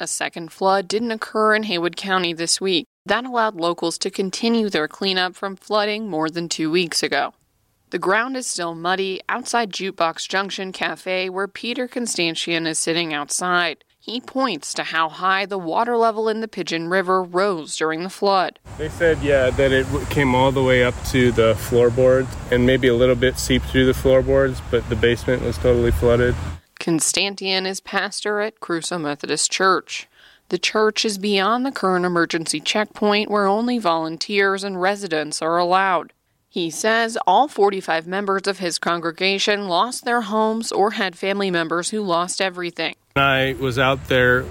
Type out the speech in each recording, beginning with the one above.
A second flood didn't occur in Haywood County this week. That allowed locals to continue their cleanup from flooding more than two weeks ago. The ground is still muddy outside Jukebox Junction Cafe, where Peter Constantian is sitting outside. He points to how high the water level in the Pigeon River rose during the flood. They said, yeah, that it came all the way up to the floorboards and maybe a little bit seeped through the floorboards, but the basement was totally flooded. Constantian is pastor at Cruso Methodist Church. The church is beyond the current emergency checkpoint where only volunteers and residents are allowed. He says all 45 members of his congregation lost their homes or had family members who lost everything. I was out there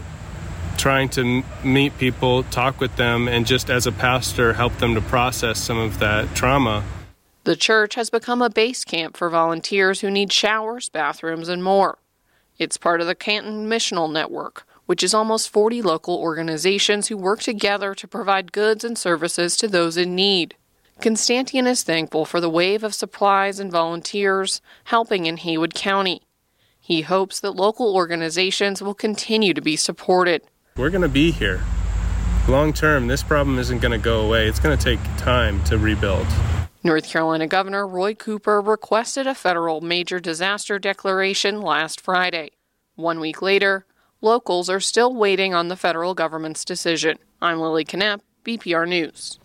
trying to meet people, talk with them, and just as a pastor, help them to process some of that trauma. The church has become a base camp for volunteers who need showers, bathrooms, and more. It's part of the Canton Missional Network, which is almost 40 local organizations who work together to provide goods and services to those in need. Constantian is thankful for the wave of supplies and volunteers helping in Haywood County. He hopes that local organizations will continue to be supported. We're going to be here. Long term, this problem isn't going to go away. It's going to take time to rebuild. North Carolina Governor Roy Cooper requested a federal major disaster declaration last Friday. One week later, locals are still waiting on the federal government's decision. I'm Lily Knapp, BPR News.